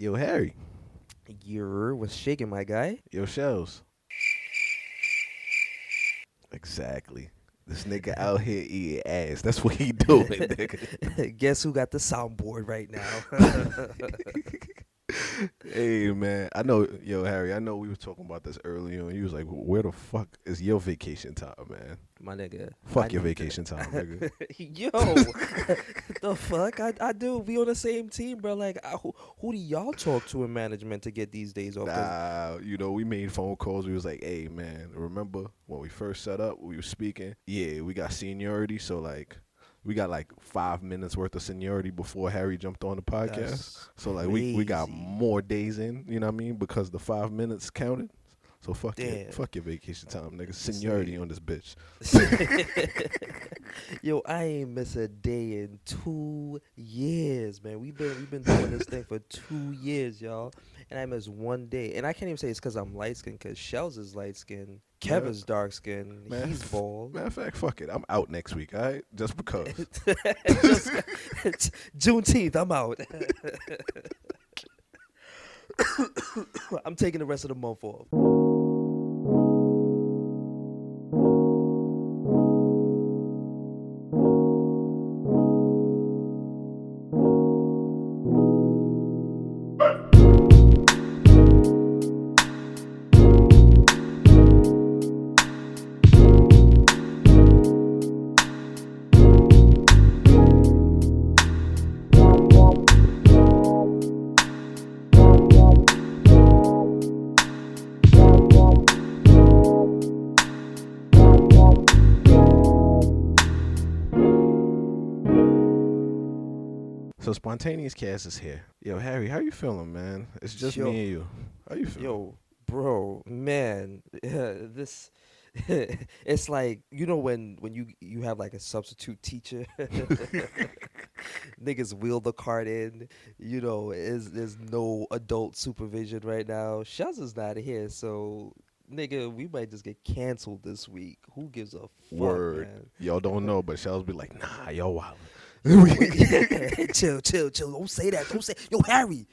Yo, Harry. You're was shaking, my guy. Yo, Shellz. Exactly. This nigga out here eating ass. That's what he doing, nigga. Guess who got the soundboard right now? hey man, I know, yo Harry. I know we were talking about this earlier, and you was like, "Where the fuck is your vacation time, man? my nigga. Fuck I your vacation time, nigga." Yo, the fuck? I, I do. We on the same team, bro. Like, I, who, who do y'all talk to in management to get these days off? Nah, you know, we made phone calls. We was like, "Hey, man, remember when we first set up? We were speaking. Yeah, we got seniority, so like, we got like five minutes worth of seniority before Harry jumped on the podcast. That's so like, we we got more days in. You know what I mean? Because the five minutes counted. So fuck your Damn. fuck your vacation time, nigga. Seniority on this bitch. Yo, I ain't miss a day in two years, man. We've been we've been doing this thing for two years, y'all, and I miss one day. And I can't even say it's because I'm light skinned, because Shellz is light skinned, Yeah. Kevin's dark skinned, Man, he's bald. Matter of fact, fuck it. I'm out next week. All right, just because. Just- Juneteenth, I'm out. I'm taking the rest of the month off. So spontaneous cast is here. Yo, Harry, how you feeling, man? It's just Yo. me and you. How you feeling? Yo, bro, man, this it's like you know when when you you have like a substitute teacher, niggas wheel the cart in. You know, is there's no adult supervision right now. Shaz is not here, so nigga, we might just get canceled this week. Who gives a fuck, Word. man? Y'all don't know, but Shellz be like, nah, y'all wild. chill, chill, chill. Don't say that. Don't say, yo, Harry,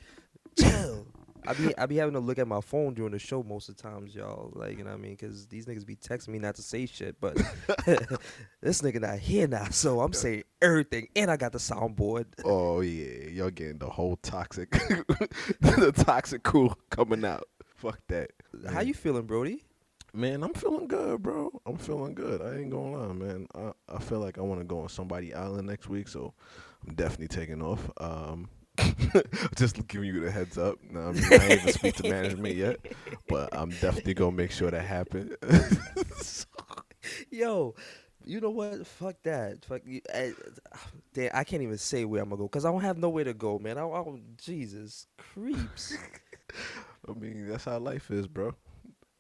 chill. I be I be having to look at my phone during the show most of the times, y'all. Like, you know what I mean? Because these niggas be texting me not to say shit, but this nigga not here now, so I'm saying everything, and I got the soundboard. oh yeah, y'all getting the whole toxic, the toxic cool coming out. Fuck that. How you feeling, Brody? Man, I'm feeling good, bro. I'm feeling good. I ain't gonna lie, man. I, I feel like I want to go on somebody island next week, so I'm definitely taking off. Um, just giving you the heads up. No, I, mean, I even speak to management yet, but I'm definitely gonna make sure that happen. Yo, you know what? Fuck that. Fuck you. I, damn, I can't even say where I'm gonna go because I don't have nowhere to go, man. I, I Jesus creeps. I mean, that's how life is, bro.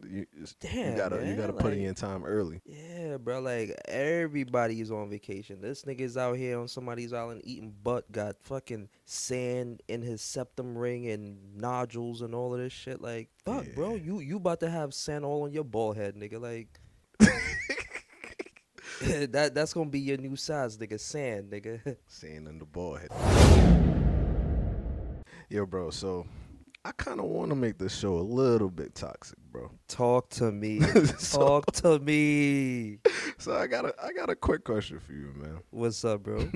You, Damn, you gotta you gotta put like- in time early. Yeah, bro. Like everybody is on vacation. This nigga's out here on somebody's island eating butt. Got fucking sand in his septum ring and nodules and all of this shit. Like, fuck, bro. You you about to have sand all on your bald head, nigga. Like. that that's gonna be your new size, nigga. Sand, nigga. Sand in the ball head. Yo, bro. So I kind of want to make this show a little bit toxic, bro. Talk to me. So- Talk to me. So I got a I got a quick question for you, man. What's up, bro?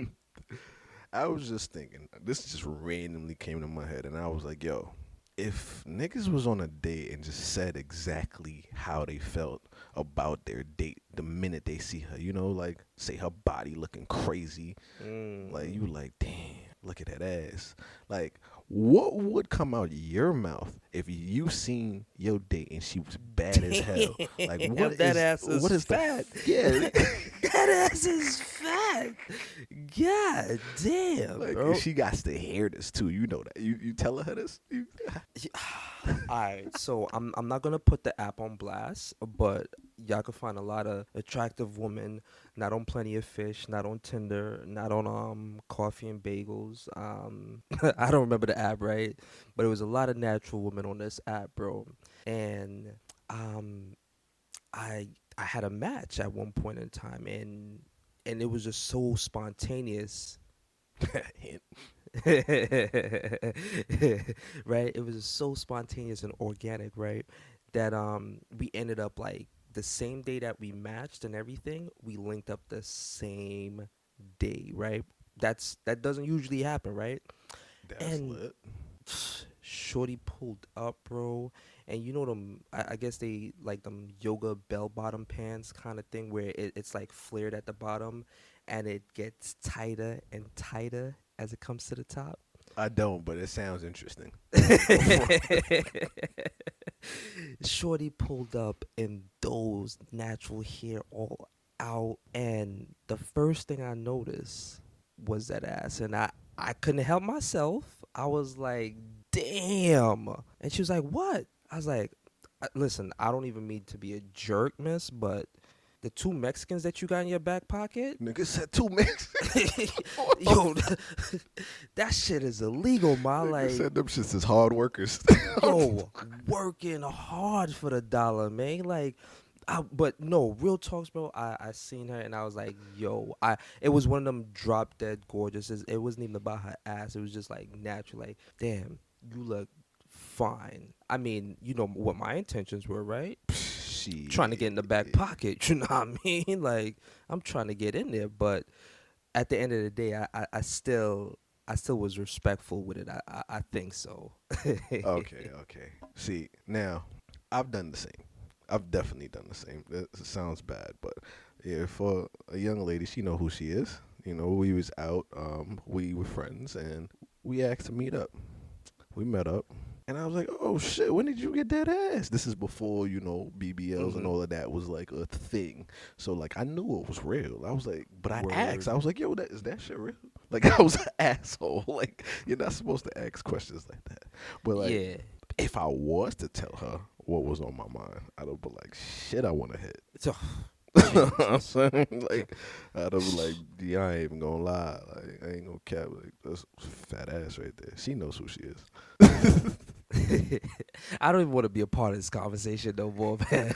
I was just thinking, this just randomly came to my head, and I was like, yo, if niggas was on a date and just said exactly how they felt about their date the minute they see her, you know, like say her body looking crazy, Mm. like you like, damn, look at that ass. Like, what would come out your mouth if you seen your date and she was bad as hell? Like, what that is- ass is what is fat. yeah, that ass is fat. God damn, like bro. she got to hear this too. You know that. You you telling her this? You, All right, so I'm I'm not gonna put the app on blast, but y'all can find a lot of attractive women, not on Plenty of Fish, not on Tinder, not on um Coffee and Bagels. Um, I don't remember the app right, but it was a lot of natural women on this app, bro. And um, I I had a match at one point in time, and and it was just so spontaneous. Right? It was so spontaneous and organic, right? That um we ended up like the same day that we matched and everything, we linked up the same day, right? That's that doesn't usually happen, right? That's And- lit. Shorty pulled up, bro, and you know them. I, I guess they like them yoga bell bottom pants kind of thing, where it, it's like flared at the bottom, and it gets tighter and tighter as it comes to the top. I don't, but it sounds interesting. Shorty pulled up in those natural hair all out, and the first thing I noticed was that ass, and I I couldn't help myself. I was like, "Damn!" And she was like, "What?" I was like, "Uh, "Listen, I don't even mean to be a jerk, miss, but." The two Mexicans that you got in your back pocket, Nigga said two mix. yo, that shit is illegal, ma. Nigga Like, said them shits is hard workers. yo, working hard for the dollar, man. Like, I, but no, real talks, bro. I I seen her and I was like, yo, I. It was one of them drop dead gorgeous. It wasn't even about her ass. It was just like natural. Like, damn, you look fine. I mean, you know what my intentions were, right? She Trying to get in the back pocket. You know what I mean? Like, I'm trying to get in there, but at the end of the day, I I, I still. I still was respectful with it. I I, I think so. okay, okay. See, now I've done the same. I've definitely done the same. It sounds bad, but yeah, for a young lady, she know who she is. You know, we was out, um, we were friends, and we asked to meet up. We met up, and I was like, "Oh shit, when did you get that ass?" This is before you know BBLs and Mhm. all of that was like a thing. So like, I knew it was real. I was like, but I Word. asked. I was like, "Yo, that is that shit real?" Like I was an asshole. Like you're not supposed to ask questions like that. But like, yeah. if I was to tell her what was on my mind, I'd have been like, shit, I want to hit. So, you know what I'm saying? Like, I'd have been like, yeah, I ain't even gonna lie. Like, I ain't gonna cap. Like, that's fat ass right there. She knows who she is. I don't even want to be a part of this conversation no more, man.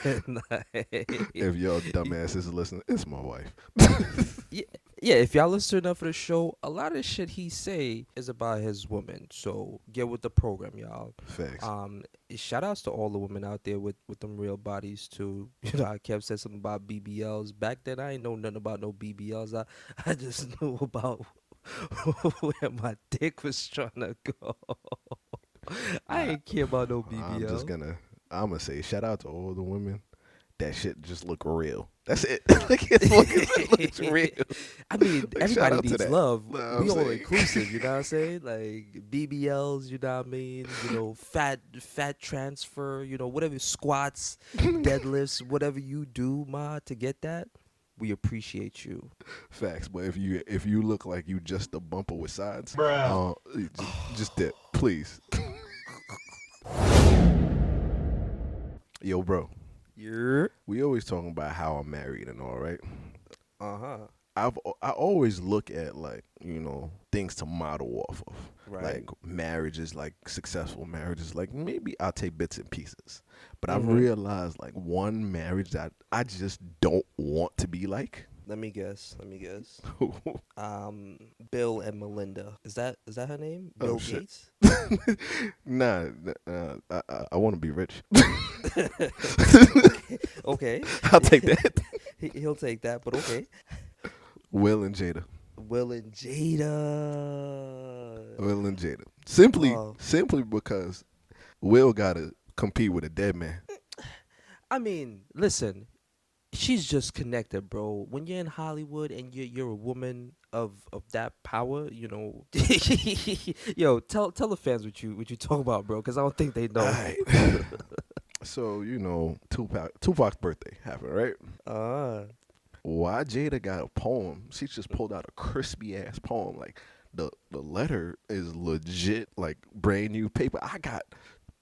If y'all dumbasses is listening, it's my wife. yeah, yeah, if y'all listen enough for the show, a lot of shit he say is about his woman. So get with the program, y'all. Facts. Um, shout outs to all the women out there with with them real bodies too. You know, I kept saying something about BBLs. Back then, I ain't know nothing about no BBLs. I I just knew about where my dick was trying to go. I ain't care about no BBL. I'm just gonna, I'm gonna say, shout out to all the women. That shit just look real. That's it. like, it fucking looks real. I mean, Like, everybody needs love. Know what we I'm all saying? inclusive, you know what I'm saying? Like BBLs, you know what I mean? You know, fat fat transfer, you know, whatever squats, deadlifts, whatever you do, ma, to get that, we appreciate you. Facts, but if you if you look like you just a bumper with sides, uh, just, just dip, please. Yo, bro, Yeah. we always talking about how I'm married and all, right? Uh huh. I've I always look at like you know things to model off of, Right. like marriages, like successful marriages. Like maybe I'll take bits and pieces, but I've Mhm. realized like one marriage that I just don't want to be like. Let me guess. Let me guess. Um, Bill and Melinda. Is that is that her name? Oh, Bill shit. Gates. nah, uh, I, I, I want to be rich. Okay. I'll take that. he, he'll take that, but okay. Will and Jada. Will and Jada. Will and Jada. Simply, Oh. simply because Will gotta compete with a dead man. I mean, listen, she's just connected, bro. When you're in Hollywood and you're you're a woman of of that power, you know. Yo, tell tell the fans what you what you talk about, bro, because I don't think they know. So you know, Tupac Tupac's birthday happened, right? Uh, Why Jada got a poem? She just pulled out a crispy ass poem. Like the the letter is legit, like brand new paper. I got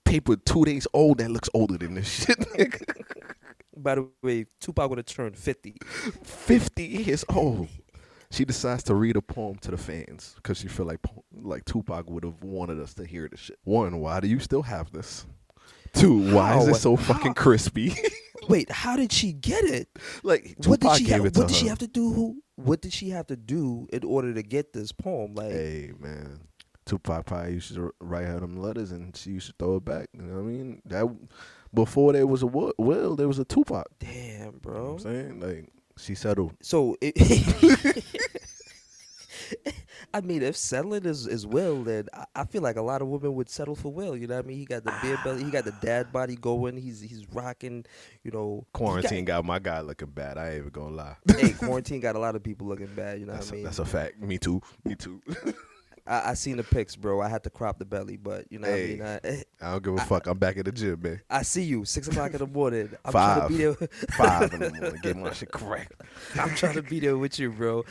paper two days old that looks older than this shit. by the way, Tupac would have turned fifty. 50 years old. She decides to read a poem to the fans because she feel like like Tupac would have wanted us to hear this shit. One, why do you still have this? Two, why is it so fucking crispy? Wait, how did she get it? like what did she have, what did she have to do? What did she have to do in order to get this poem? Like, Hey man, Tupac probably used to write her them letters, and she used to throw it back. You know what I mean? That before there was a Will, Will there was a Tupac. Damn, You know what bro. I'm saying like she settled. So it, I mean, if settling is, is Will, then I, I feel like a lot of women would settle for Will. You know what I mean? He got the beer belly, he got the dad body going. He's he's rocking. You know, he got- Quarantine got my guy looking bad. I ain't even gonna lie. hey, quarantine got a lot of people looking bad. You know That's, what I a, mean? that's a fact. Me too. Me too. I, I seen the pics, bro. I had to crop the belly, but you know what I mean. I, I don't give a fuck. I'm back at the gym, man. I see you six o'clock in the morning. I'm trying to Five. be there. Five in the morning, get my shit correct. I'm trying to be there with you, bro.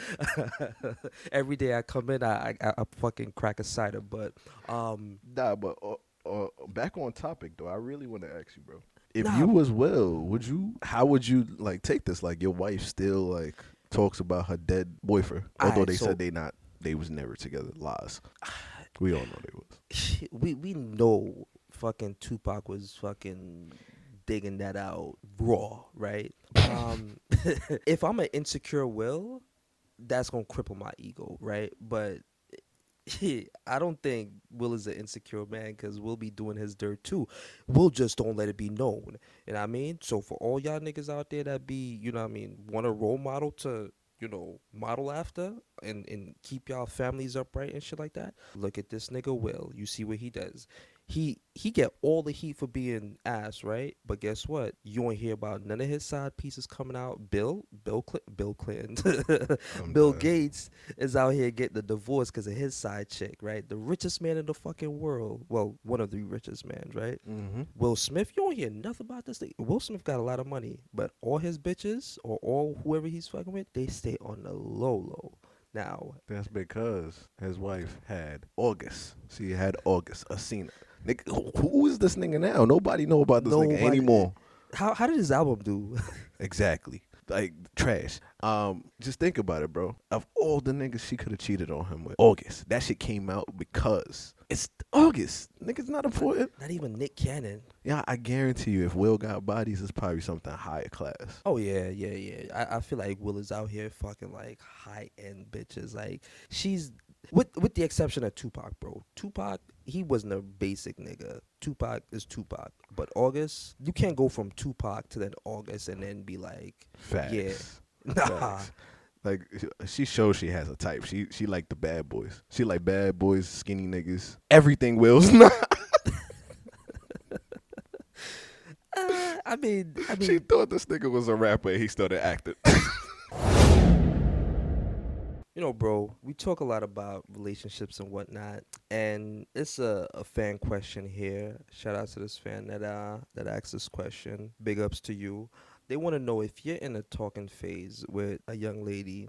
Every day I come in, I, I I fucking crack a cider. But um, Nah, but uh, uh, back on topic though, I really want to ask you, bro. If Nah. you was well, would you? How would you like take this? Like your wife still like talks about her dead boyfriend, although Alright, they so- said they not, they was never together. Lies. We all know they was. we we know fucking Tupac was fucking digging that out raw, right? Um, if I'm an insecure Will, that's gonna cripple my ego, right? But I don't think Will is an insecure man because Will be doing his dirt too. Will just don't let it be known. You know what I mean? So for all y'all niggas out there that be, you know what I mean, want a role model to, you know, model after and, and keep y'all families upright and shit like that, look at this nigga Will. You see what he does. He he get all the heat for being ass, right? But guess what? You won't hear about none of his side pieces coming out. Bill, Bill, Cl- Bill Clinton, Bill done. Gates is out here getting a divorce because of his side chick, right? The richest man in the fucking world. Well, one of the richest men, right? Mm-hmm. Will Smith, you don't hear nothing about this thing. Will Smith got a lot of money, but all his bitches or all whoever he's fucking with, they stay on the low low. Now, That's because his wife had August. She had August, Alsina. Nigga, who- who is this nigga now? Nobody know about this nigga anymore. how how did his album do? Exactly. Like trash. Um, just think about it, bro. Of all the niggas she could have cheated on him with, August. That shit came out because it's August. Niggas not important. Not even Nick Cannon. Yeah, I guarantee you, if Will got bodies, it's probably something higher class. Oh yeah, yeah, yeah. I, I feel like Will is out here fucking like high end bitches. Like she's with with the exception of Tupac, bro. Tupac, he wasn't a basic nigga. Tupac is Tupac. But August, you can't go from Tupac to then August and then be like, Facts. Yeah. nah. Facts. Like she shows she has a type. She she like the bad boys. She like bad boys, skinny niggas. Everything Will's not. Uh, I mean, I she thought this nigga was a rapper. and He started acting. you know, bro, we talk a lot about relationships and whatnot, and it's a, a fan question here. Shout out to this fan that uh that asked this question. Big ups to you. They want to know if you're in a talking phase with a young lady,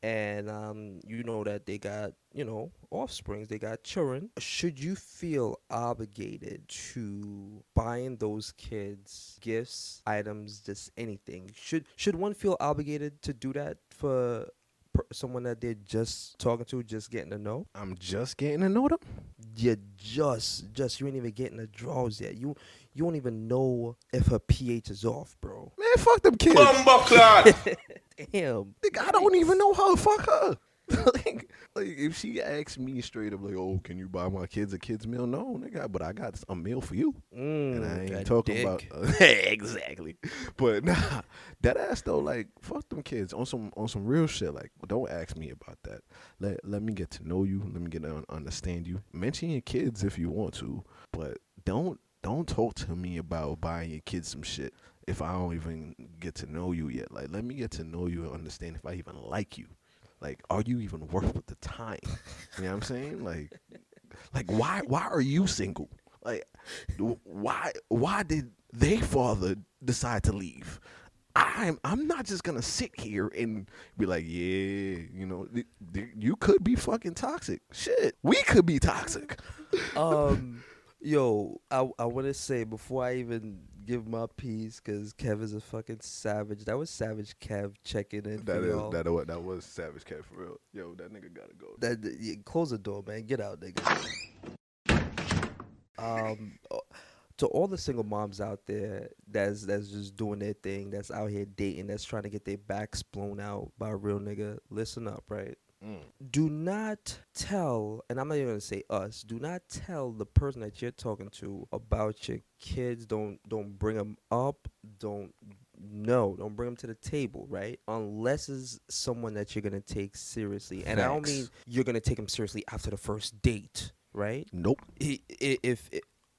and um you know that they got you know offsprings, they got children. Should you feel obligated to buying those kids gifts, items, just anything? Should should one feel obligated to do that for someone that they're just talking to, just getting to know. I'm just getting to know them. You just, just you ain't even getting the draws yet. You, you don't even know if her pH is off, bro. Man, fuck them kids. Damn. I don't even know her. Fuck her. like, like, if she asks me straight up, like, "Oh, can you buy my kids a kids meal?" No, nigga, but I got a meal for you, Mm, and I ain't talking dick. about exactly. But nah, that ass though, like, fuck them kids on some on some real shit. Like, don't ask me about that. Let let me get to know you. Let me get to understand you. Mention your kids if you want to, but don't don't talk to me about buying your kids some shit if I don't even get to know you yet. Like, let me get to know you and understand if I even like you. Like, are you even worth the time? You know what I'm saying? Like, like why why are you single? Like, why why did their father decide to leave? I'm I'm not just gonna sit here and be like, yeah, you know, th- th- you could be fucking toxic. Shit, we could be toxic. um, yo, I I want to say before I even give my piece, cause Kev is a fucking savage. That was savage Kev checking in That is y'all. that wa- that was savage Kev for real. Yo, that nigga gotta go. That, that- yeah, close the door, man. Get out, nigga. Um, uh, to all the single moms out there that's that's just doing their thing, that's out here dating, that's trying to get their backs blown out by a real nigga. Listen up, right? Mm. do not tell, and I'm not even gonna say us. Do not tell the person that you're talking to about your kids. Don't don't bring them up. Don't no, don't bring them to the table, right? Unless it's someone that you're gonna take seriously, and I don't mean you're gonna take them seriously after the first date, right? Nope. i- i- if,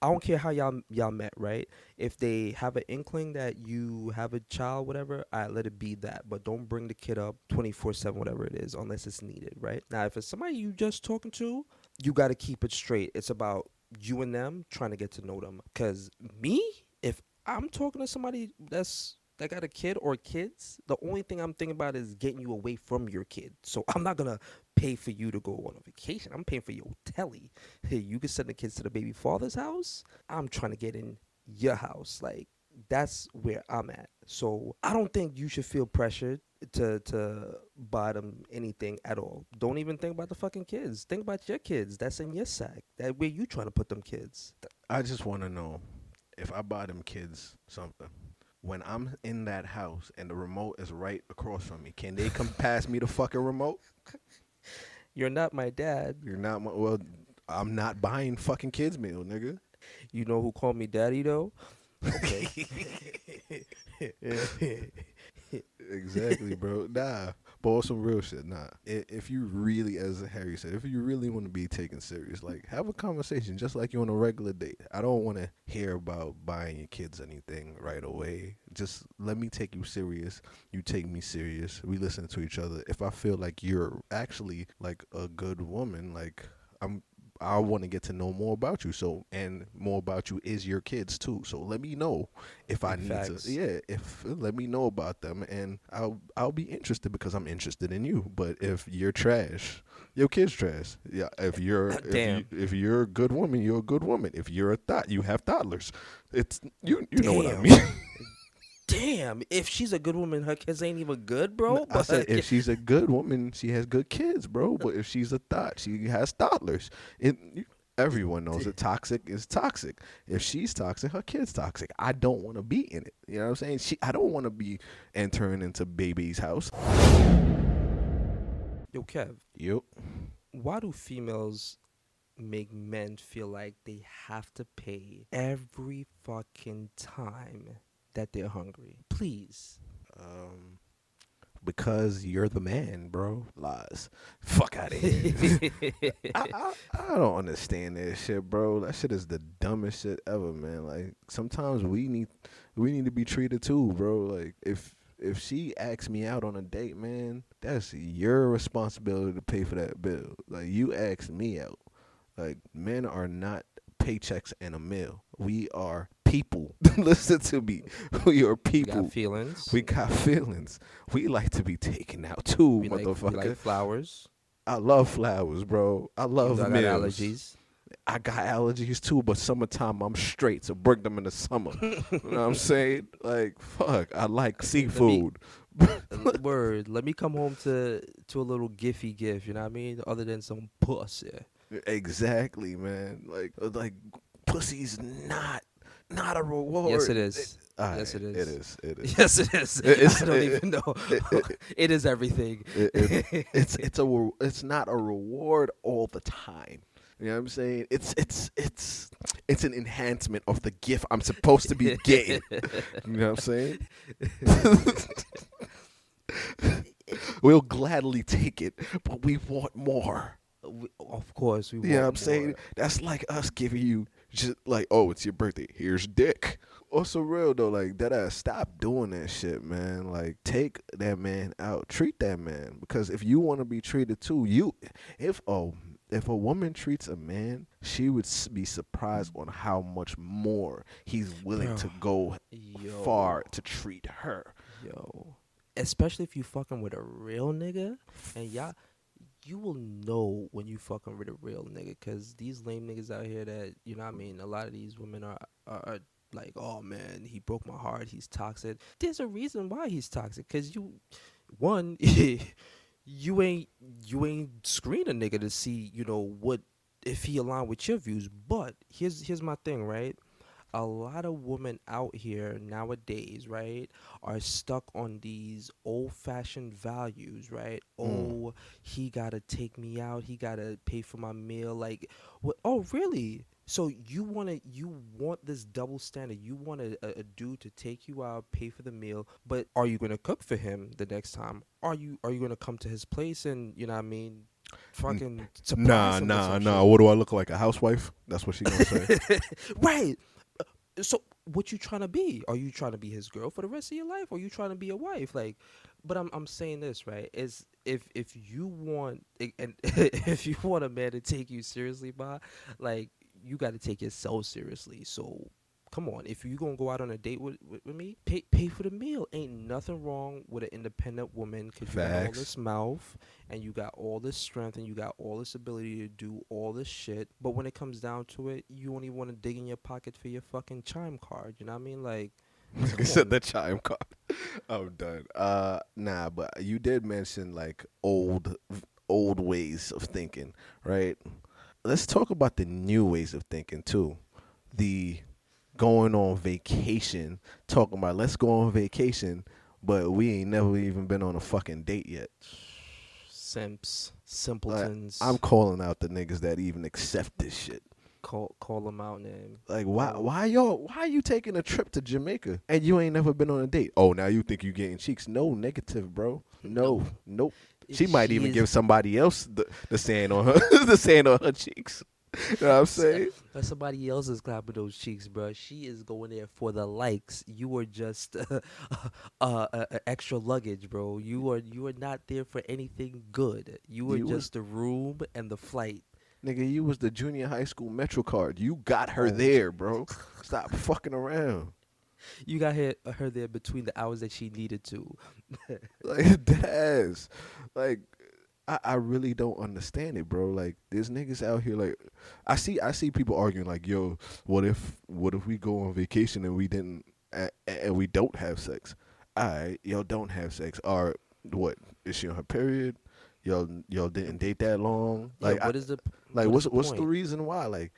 i don't care how y'all y'all met, right? If they have an inkling that you have a child, whatever, I let it be that. But don't bring the kid up twenty four seven, whatever it is, unless it's needed, right? Now, if it's somebody you just talking to, you got to keep it straight. It's about you and them trying to get to know them. Cause me, if I'm talking to somebody that's that got a kid or kids, the only thing I'm thinking about is getting you away from your kid. So I'm not gonna pay for you to go on a vacation. I'm paying for your telly. Hey, you can send the kids to the baby father's house. I'm trying to get in your house. Like that's where I'm at. So I don't think you should feel pressured to to buy them anything at all. Don't even think about the fucking kids. Think about your kids. That's in your sack. That where you trying to put them kids. I just want to know if I buy them kids something. When I'm in that house and the remote is right across from me, can they come pass me the fucking remote? You're not my dad. You're not my, well. I'm not buying fucking kids meal, nigga. You know who called me daddy though? Okay. exactly, bro. Nah, but some real shit, nah. If you really, as Harry said, if you really want to be taken serious, like have a conversation, just like you on a regular date. I don't want to hear about buying your kids anything right away. Just let me take you serious. You take me serious. We listen to each other. If I feel like you're actually like a good woman, like I'm. I want to get to know more about you. So, and more about you is your kids too. So, let me know if I need Facts. to. Yeah, if let me know about them, and I'll I'll be interested because I'm interested in you. But if you're trash, your kid's trash. Yeah, if you're if, Damn. you, if you're a good woman, you're a good woman. If you're a thought, you have toddlers. It's you you know what I mean. Damn, if she's a good woman, her kids ain't even good, bro. I said if she's a good woman, she has good kids, bro. But if she's a thought, she has toddlers. It everyone knows that toxic is toxic. If she's toxic, her kid's toxic. I don't want to be in it. You know what I'm saying? She I don't want to be entering into baby's house. Yo, Kev, Yep. why do females make men feel like they have to pay every fucking time that they're hungry? Please. Um, because you're the man, bro. Lies. Fuck out of here. I, I, I don't understand that shit, bro. That shit is the dumbest shit ever, man. Like sometimes we need we need to be treated too, bro. Like if if she asks me out on a date, man, that's your responsibility to pay for that bill. Like you asked me out. Like men are not paychecks and a meal. We are people. Listen to me. We are people. got feelings. We got feelings. We like to be taken out too, we like, we motherfucker. like flowers. I love flowers, bro. I love I allergies. I got allergies too, but summertime I'm straight, so bring them in the summer. you know what I'm saying? Like, fuck, I like seafood. Uh, Word. Let me come home to to a little gifty gift. You know what I mean? Other than some pussy. exactly, man. Like, like pussy's not not a reward. Yes, it is. All Yes, right, it It is. is. It is. Yes, it is. It- it's- I don't it- even know. it- it is everything. It- it- it's it's a it's not a reward all the time. You know what I'm saying? It's it's it's it's an enhancement of the gift I'm supposed to be getting. you know what I'm saying? we'll gladly take it, but we want more. We- of course, we. You know what I'm want saying? That's like us giving you just like, oh, it's your birthday. Here's dick. Oh, also real though, like that ass stop doing that shit, man. Like take that man out. Treat that man. Because if you want to be treated too, you if oh if a woman treats a man, she would be surprised on how much more he's willing to go Yo, far to treat her. Yo, especially if you fucking with a real nigga, and y'all, you will know when you fucking with a real nigga, cause these lame niggas out here that you know, what I mean, a lot of these women are are. are like, oh man, he broke my heart. He's toxic. There's a reason why he's toxic. Cause you, one, you ain't you ain't screen a nigga to see, you know, what if he align with your views. But here's here's my thing, right? A lot of women out here nowadays, right, are stuck on these old fashioned values, right? Mm. Oh, he gotta take me out, he gotta pay for my meal. Like, what? Oh, really? So you wanna you want this double standard? You want a, a, a dude to take you out, pay for the meal, but are you gonna cook for him the next time? Are you are you gonna come to his place and you know what I mean? Fucking surprise Nah, nah, nah. shit? What do I look like? A housewife? That's what she gonna say. right. So what you trying to be? Are you trying to be his girl for the rest of your life? Or are you trying to be a wife? Like, but I'm I'm saying this right is if if you want and if you want a man to take you seriously, by like you got to take yourself seriously. So. Come on, if you gonna go out on a date with, with, with me, pay pay for the meal. Ain't nothing wrong with an independent woman because you got all this mouth and you got all this strength and you got all this ability to do all this shit. But when it comes down to it, you only want to dig in your pocket for your fucking chime card. You know what I mean? Like, come said the chime card. I'm done. Uh, nah, but you did mention like old, old ways of thinking, right? Let's talk about the new ways of thinking too. The going on vacation, talking about let's go on vacation, but we ain't never even been on a fucking date yet. simps, simpletons. I'm calling out the niggas that even accept this shit. call call them out, name. Like why why y'all why are you taking a trip to Jamaica and you ain't never been on a date? Oh now you think you getting cheeks. No negative, bro. No, nope. She might even is- give somebody else the, the sand on her the sand on her cheeks. You know what I'm saying? But somebody else is clapping those cheeks, bro. She is going there for the likes. You are just uh, uh, uh, extra luggage, bro. You are you are not there for anything good. You were You just the room and the flight. Nigga, you was the junior high school Metro card. You got her Oh. there, bro. Stop fucking around. You got her, her there between the hours that she needed to. Like that ass. Like I, I really don't understand it, bro. Like there's niggas out here like I see I see people arguing like, yo, what if what if we go on vacation and we didn't a- a- and we don't have sex? Alright, y'all don't have sex. Or what? Is she on her period? Y'all y'all didn't date that long? Yeah, Like I- is the like what what's what's the reason why? Like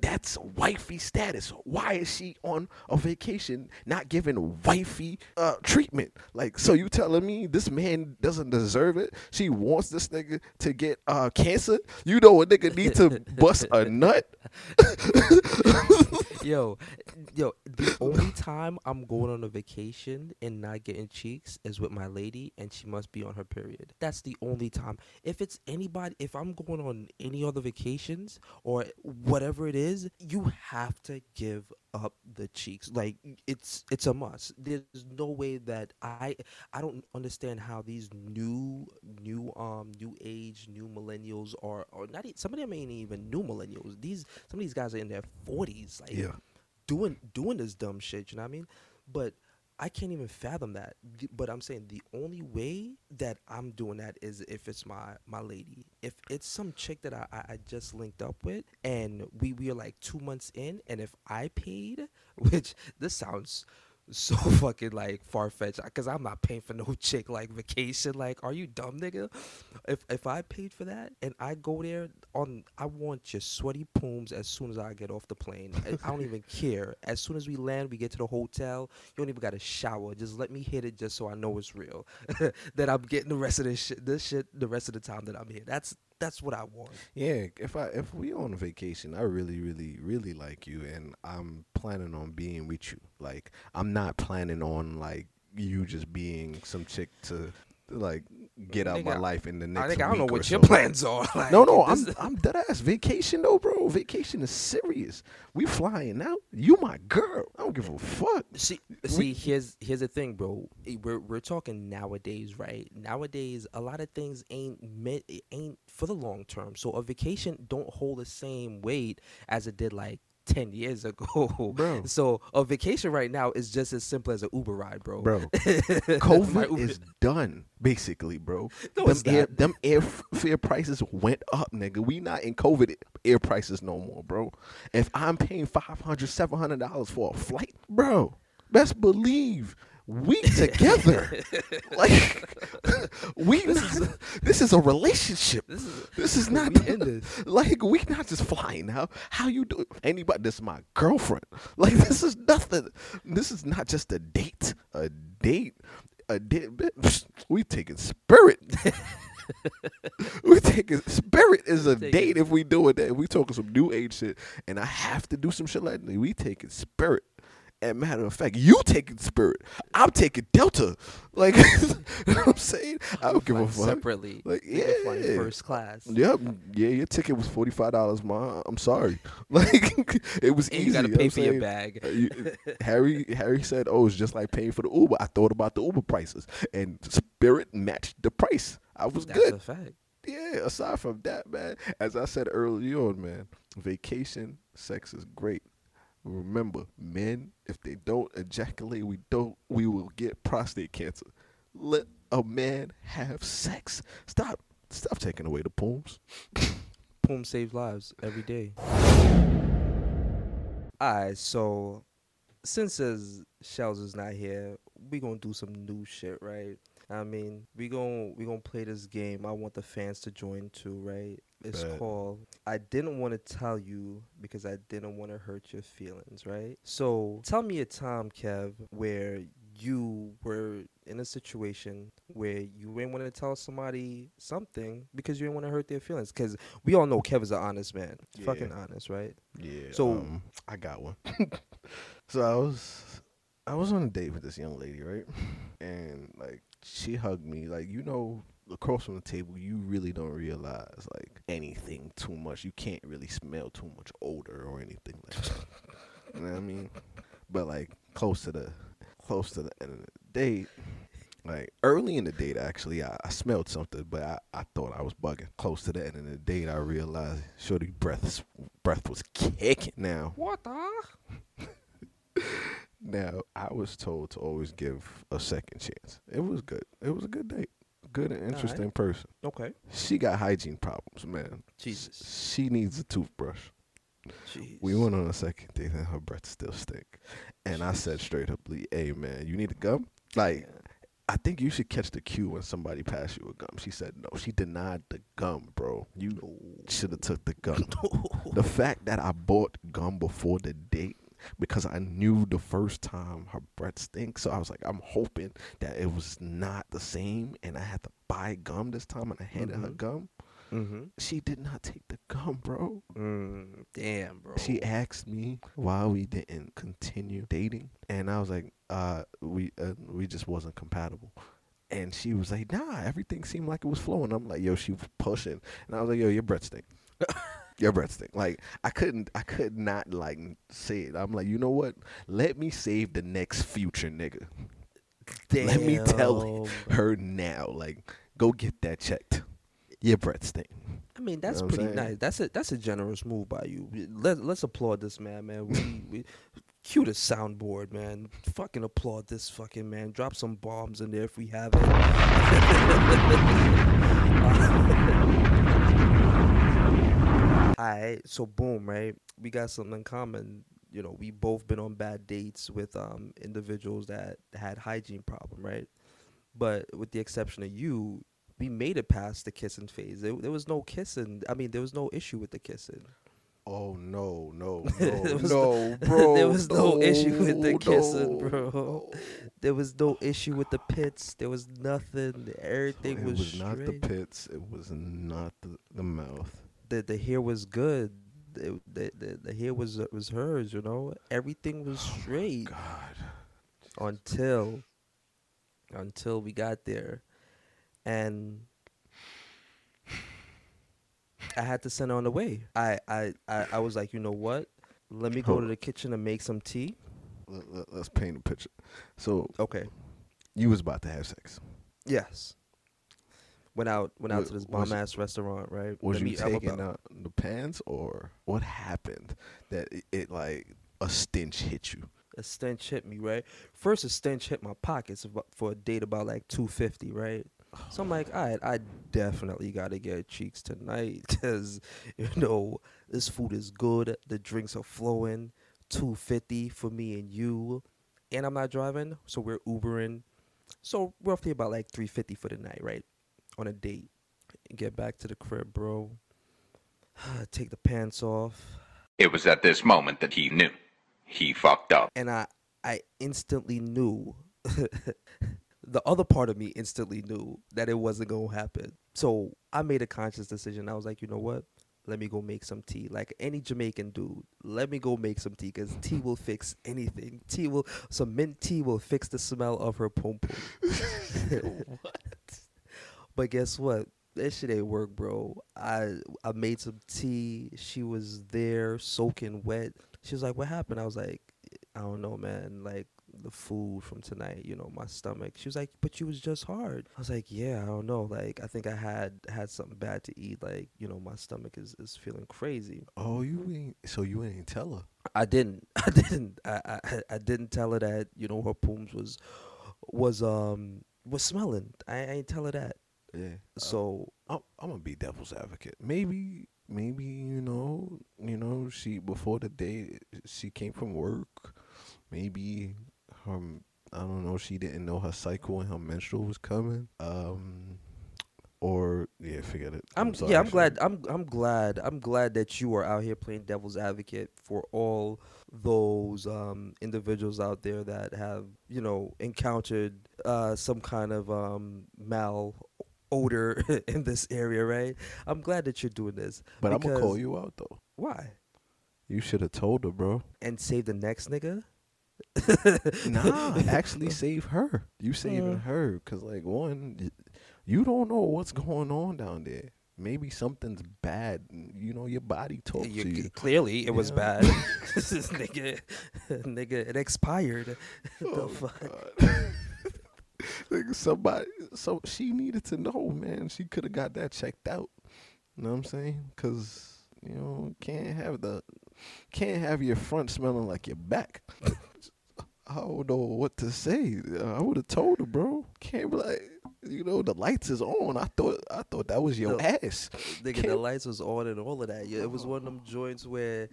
that's wifey status. Why is she on a vacation not giving wifey uh, treatment? Like, so you telling me this man doesn't deserve it? She wants this nigga to get uh, cancer. You know a nigga need to bust a nut. yo, yo, the only time I'm going on a vacation and not getting cheeks is with my lady, and she must be on her period. That's the only time. If it's anybody, if I'm going on any other vacations or whatever it is, you have to give up the cheeks. Like it's it's a must. There's no way that I I don't understand how these new new um new age new millennials are or not some of them ain't even new millennials. These some of these guys are in their forties, like Yeah. doing doing this dumb shit. You know what I mean? But I can't even fathom that. But I'm saying the only way that I'm doing that is if it's my my lady. If it's some chick that I, I, I just linked up with and we we are like two months in, and if I paid, which this sounds so fucking like far fetched because I'm not paying for no chick like vacation. Like, are you dumb, nigga? If if I paid for that and I go there on, I want your sweaty pooms as soon as I get off the plane. I, I don't even care. As soon as we land, we get to the hotel. You don't even got to shower. Just let me hit it just so I know it's real. that I'm getting the rest of this shit. This shit the rest of the time that I'm here. That's that's what I want. Yeah, if I if we on vacation, I really, really, really like you, and I'm planning on being with you. Like I'm not planning on like you just being some chick to like get out my life in the I next. think I don't know what your so. plans are. Like, No, no, I'm I'm dead ass vacation though, bro. Vacation is serious. We flying out. You my girl. I don't give a fuck. See, see, here's here's the thing, bro. Eh, We're we're talking nowadays, right? Nowadays, a lot of things ain't meant, it ain't for the long term. So a vacation don't hold the same weight as it did like ten years ago, Bro. So a vacation right now is just as simple as an Uber ride, bro. Bro, COVID is done, basically, bro. No, them air, them airfare prices went up, nigga. We not in COVID air prices no more, bro. If I'm paying $500, $700 for a flight, bro, best believe we together. like we This not, is this is a relationship. This is This is not we this. like we not just flying now. How you do anybody this is my girlfriend. Like this is nothing. This is not just a date. A date. A date. We taking spirit. we taking spirit is a date if we do it. If we talking some new age shit, and I have to do some shit like that. We taking spirit. And matter of fact, you taking spirit. I'm taking Delta. Like you know what I'm saying? I don't give a fuck. Separately. Like, Nigga flying yeah. First class. Yep. Yeah, your ticket was forty five dollars, ma. I'm sorry. Like it was And easy. you gotta know pay what for your bag. Uh, you- Harry Harry said, "Oh, it's just like paying for the Uber." I thought about the Uber prices, and Spirit matched the price. I was That's good. a fact. yeah. Aside from that, man, as I said earlier on, man, vacation sex is great. Remember, men, if they don't ejaculate, we don't. We will get prostate cancer. Let a man have sex. Stop. Stop taking away the poems. Poom saves lives every day. Alright, so since as Shellz is not here, we gonna do some new shit, right? I mean, we gonna we gonna play this game. I want the fans to join too, right? It's called I didn't want to tell you because I didn't want to hurt your feelings, right? So tell me a time, Kev, where you were in a situation where you didn't want to tell somebody something because you didn't want to hurt their feelings. Because we all know Kev is an honest man, Yeah. fucking honest, right? Yeah. So- um, I got one. so I was I was on a date with this young lady, right? And like she hugged me, like you know, across from the table, you really don't realize like anything too much. You can't really smell too much odor or anything like that. you know what I mean? But like close to the close to the end of the date. Like early in the date, actually, I, I smelled something, but I, I thought I was bugging. Close to the end of the date, I realized Shorty breath breath was kicking. Now, What the? now I was told to always give a second chance. It was good. It was a good date. Good and interesting person. Okay. She got hygiene problems, man. Jesus. She needs a toothbrush. Jeez. We went on a second date and her breath still stink. And I said straight up, "Hey man, you need a gum?" Like I think you should catch the cue when somebody pass you a gum. She said no. She denied the gum, bro. You should have took the gum. the fact that I bought gum before the date because I knew the first time her breath stinks. So I was like, I'm hoping that it was not the same, and I had to buy gum this time, and I handed her Mhm. gum. Mm-hmm. She did not take the gum, bro. Mm, damn, bro. She asked me why we didn't continue dating, and I was like, uh, we uh, we just wasn't compatible. And she was like, Nah, everything seemed like it was flowing. I'm like, Yo, she was pushing, and I was like, Yo, your breath stink. your breath stink. Like I couldn't, I could not like say it. I'm like, you know what? Let me save the next future nigga. Let me tell her now. Like, go get that checked. Your breath stink. I mean, that's know pretty nice. That's a that's a generous move by you. Let Let's applaud this man, man. We we cue the soundboard, man. Fucking applaud this fucking man. Drop some bombs in there if we have it. Alright, so boom, right? We got something in common. You know, we both been on bad dates with um individuals that had hygiene problem, right? But with the exception of you, we made it past the kissing phase. There, there was no kissing. I mean, there was no issue with the kissing. Oh no, no, no, no, bro. there was no issue with the kissing, no, bro. no. There was no issue with the pits. There was nothing. Everything it was, was not the pits. It was not the, the mouth. The the hair was good. The, the, the, the hair was uh, was hers, you know. Everything was oh straight God. until until we got there, and I had to send her on the way. I I I, I was like, you know what? Let me go to the kitchen and make some tea. Let, let's paint a picture. So Okay. you was about to have sex. Yes. Went out went out to this was- bomb ass restaurant, right? Was Let you me- I'm taking about- out the pants, or what happened that it, it like a stench hit you? a stench hit me, right? First, a stench hit my pockets abo- for a date about like two fifty, right? So I'm like, all right, I definitely gotta get cheeks tonight because you know this food is good, the drinks are flowing. Two fifty for me and you. and I'm not driving, so we're Ubering. So roughly about like three fifty for the night, right? On a date. Get back to the crib, bro. Take the pants off. It was at this moment that he knew. He fucked up. and I I instantly knew the other part of me instantly knew that it wasn't gonna happen. So I made a conscious decision. I was like, you know what? Let me go make some tea. Like any Jamaican dude, let me go make some tea because tea will fix anything. Tea will some mint tea will fix the smell of her pom pom. But guess what? That shit ain't work, bro. I I made some tea. She was there soaking wet. She was like, "What happened?" I was like, "I don't know, man. Like the food from tonight, you know, my stomach." She was like, "But you was just hard." I was like, "Yeah, I don't know. Like I think I had had something bad to eat. Like you know, my stomach is is feeling crazy." Oh, you ain't. So you ain't tell her. I didn't. I didn't. I I, I didn't tell her that you know her pooms was was um was smelling. I, I ain't tell her that. Yeah. So I'm, I'm gonna be devil's advocate. Maybe, maybe you know, you know, she before the day she came from work. Maybe her, I don't know, she didn't know her cycle and her menstrual was coming. Um, or yeah, forget it. I'm, sorry, yeah, I'm glad. I'm I'm glad. I'm glad that you are out here playing devil's advocate for all those um, individuals out there that have you know encountered uh, some kind of um, mal odor in this area, right? I'm glad that you're doing this. But I'm gonna call you out though. Why? You should have told her, bro. And save the next nigga. Nah, actually save her. You saving Uh. her, cause like one, you don't know what's going on down there. Maybe something's bad. You know, your body talks You- to you. Clearly, it was bad. this nigga, nigga, it expired. the Oh, fuck? Like somebody, so she needed to know, man. She could have got that checked out. You know what I'm saying? Cause you know, can't have the, can't have your front smelling like your back. I don't know what to say. I would have told her, bro. Can't be like, you know, the lights is on. I thought, I thought that was your No. ass. Nigga, the Can't- lights was on and all of that. Yeah, it was one of them joints where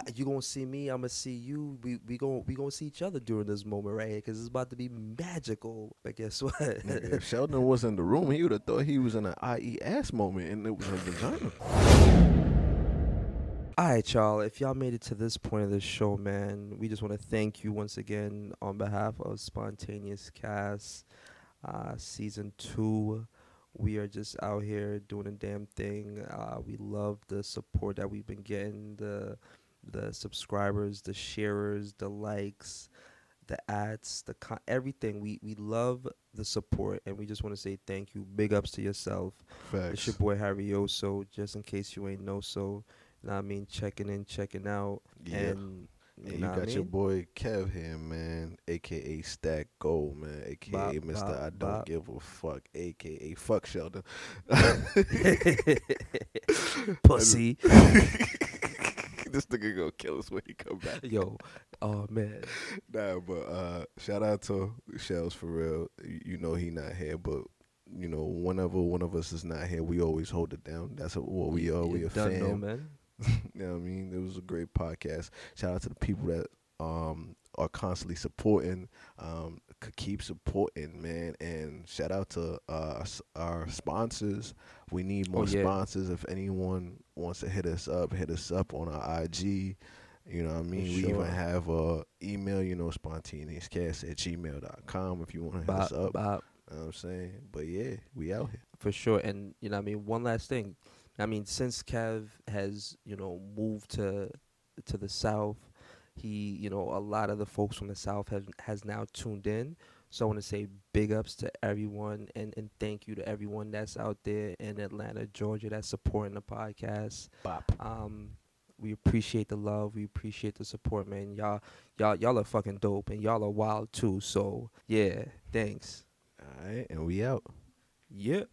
uh, you gonna see me, I'm gonna see you. We we gonna we gonna see each other during this moment right here, cause it's about to be magical. But guess what? Nigga, if Sheldon was in the room, he would have thought he was in an IES moment, and it was a vagina. All right, y'all. If y'all made it to this point of the show, man, we just want to thank you once again on behalf of Spontaneous Cast, uh, season two. We are just out here doing a damn thing. Uh, we love the support that we've been getting, the the subscribers, the sharers, the likes, the ads, the con- everything. We we love the support, and we just want to say thank you. Big ups to yourself. It's your boy Harry Oso. Just in case you ain't know so, know what I mean, checking in, checking out, Yeah. and And you you know I got your boy Kev here, man, aka Stack Gold, man, aka Bop, bop, I don't bop. give a fuck, aka Fuck Sheldon. pussy. this nigga gonna kill us when he come back. Yo, oh man, Nah, but uh, shout out to Shellz for real. You know he not here, but you know whenever one of us is not here, we always hold it down. That's what we are. We You a done fan. know, man. you know what I mean? It was a great podcast. Shout out to the people that um are constantly supporting, um, keep supporting, man. And shout out to uh our sponsors. We need more Oh, yeah. sponsors. If anyone wants to hit us up, hit us up on our IG. You know what I mean? We even have a email, you know, spontaneouscast at gmail.com if you want to hit us up. bop, You know what I'm saying? But yeah, we out here. for sure. And you know, what I mean, one last thing. I mean, since Kev has you know moved to to the south, he you know a lot of the folks from the south has has now tuned in. So I want to say big ups to everyone and, and thank you to everyone that's out there in Atlanta, Georgia, that's supporting the podcast. Bop. Um, we appreciate the love. We appreciate the support, man. Y'all, y'all, y'all are fucking dope, and y'all are wild too. So yeah, thanks. All right, and we out. Yeah.